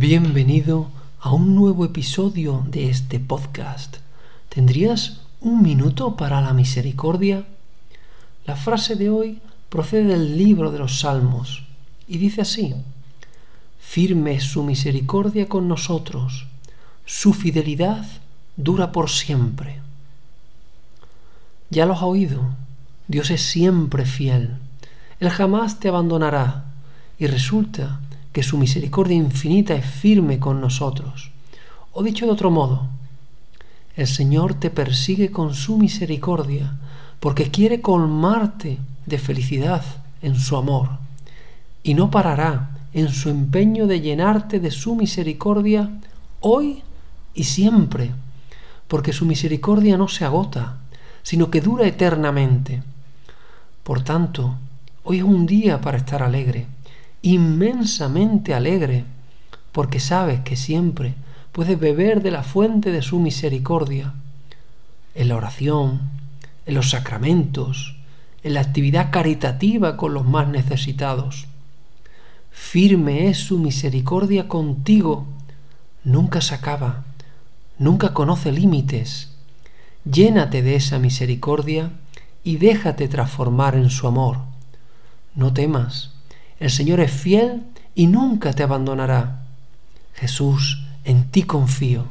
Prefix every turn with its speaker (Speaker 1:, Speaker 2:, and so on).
Speaker 1: Bienvenido a un nuevo episodio de este podcast. ¿Tendrías un minuto para la misericordia? La frase de hoy procede del libro de los Salmos y dice así, Firme su misericordia con nosotros, su fidelidad dura por siempre. Ya lo has oído, Dios es siempre fiel, Él jamás te abandonará y resulta que su misericordia infinita es firme con nosotros. O dicho de otro modo, el Señor te persigue con su misericordia porque quiere colmarte de felicidad en su amor y no parará en su empeño de llenarte de su misericordia hoy y siempre, porque su misericordia no se agota, sino que dura eternamente. Por tanto, hoy es un día para estar alegre inmensamente alegre, porque sabes que siempre puedes beber de la fuente de su misericordia, en la oración, en los sacramentos, en la actividad caritativa con los más necesitados. Firme es su misericordia contigo, nunca se acaba, nunca conoce límites. Llénate de esa misericordia y déjate transformar en su amor. No temas, el Señor es fiel y nunca te abandonará. Jesús, en ti confío.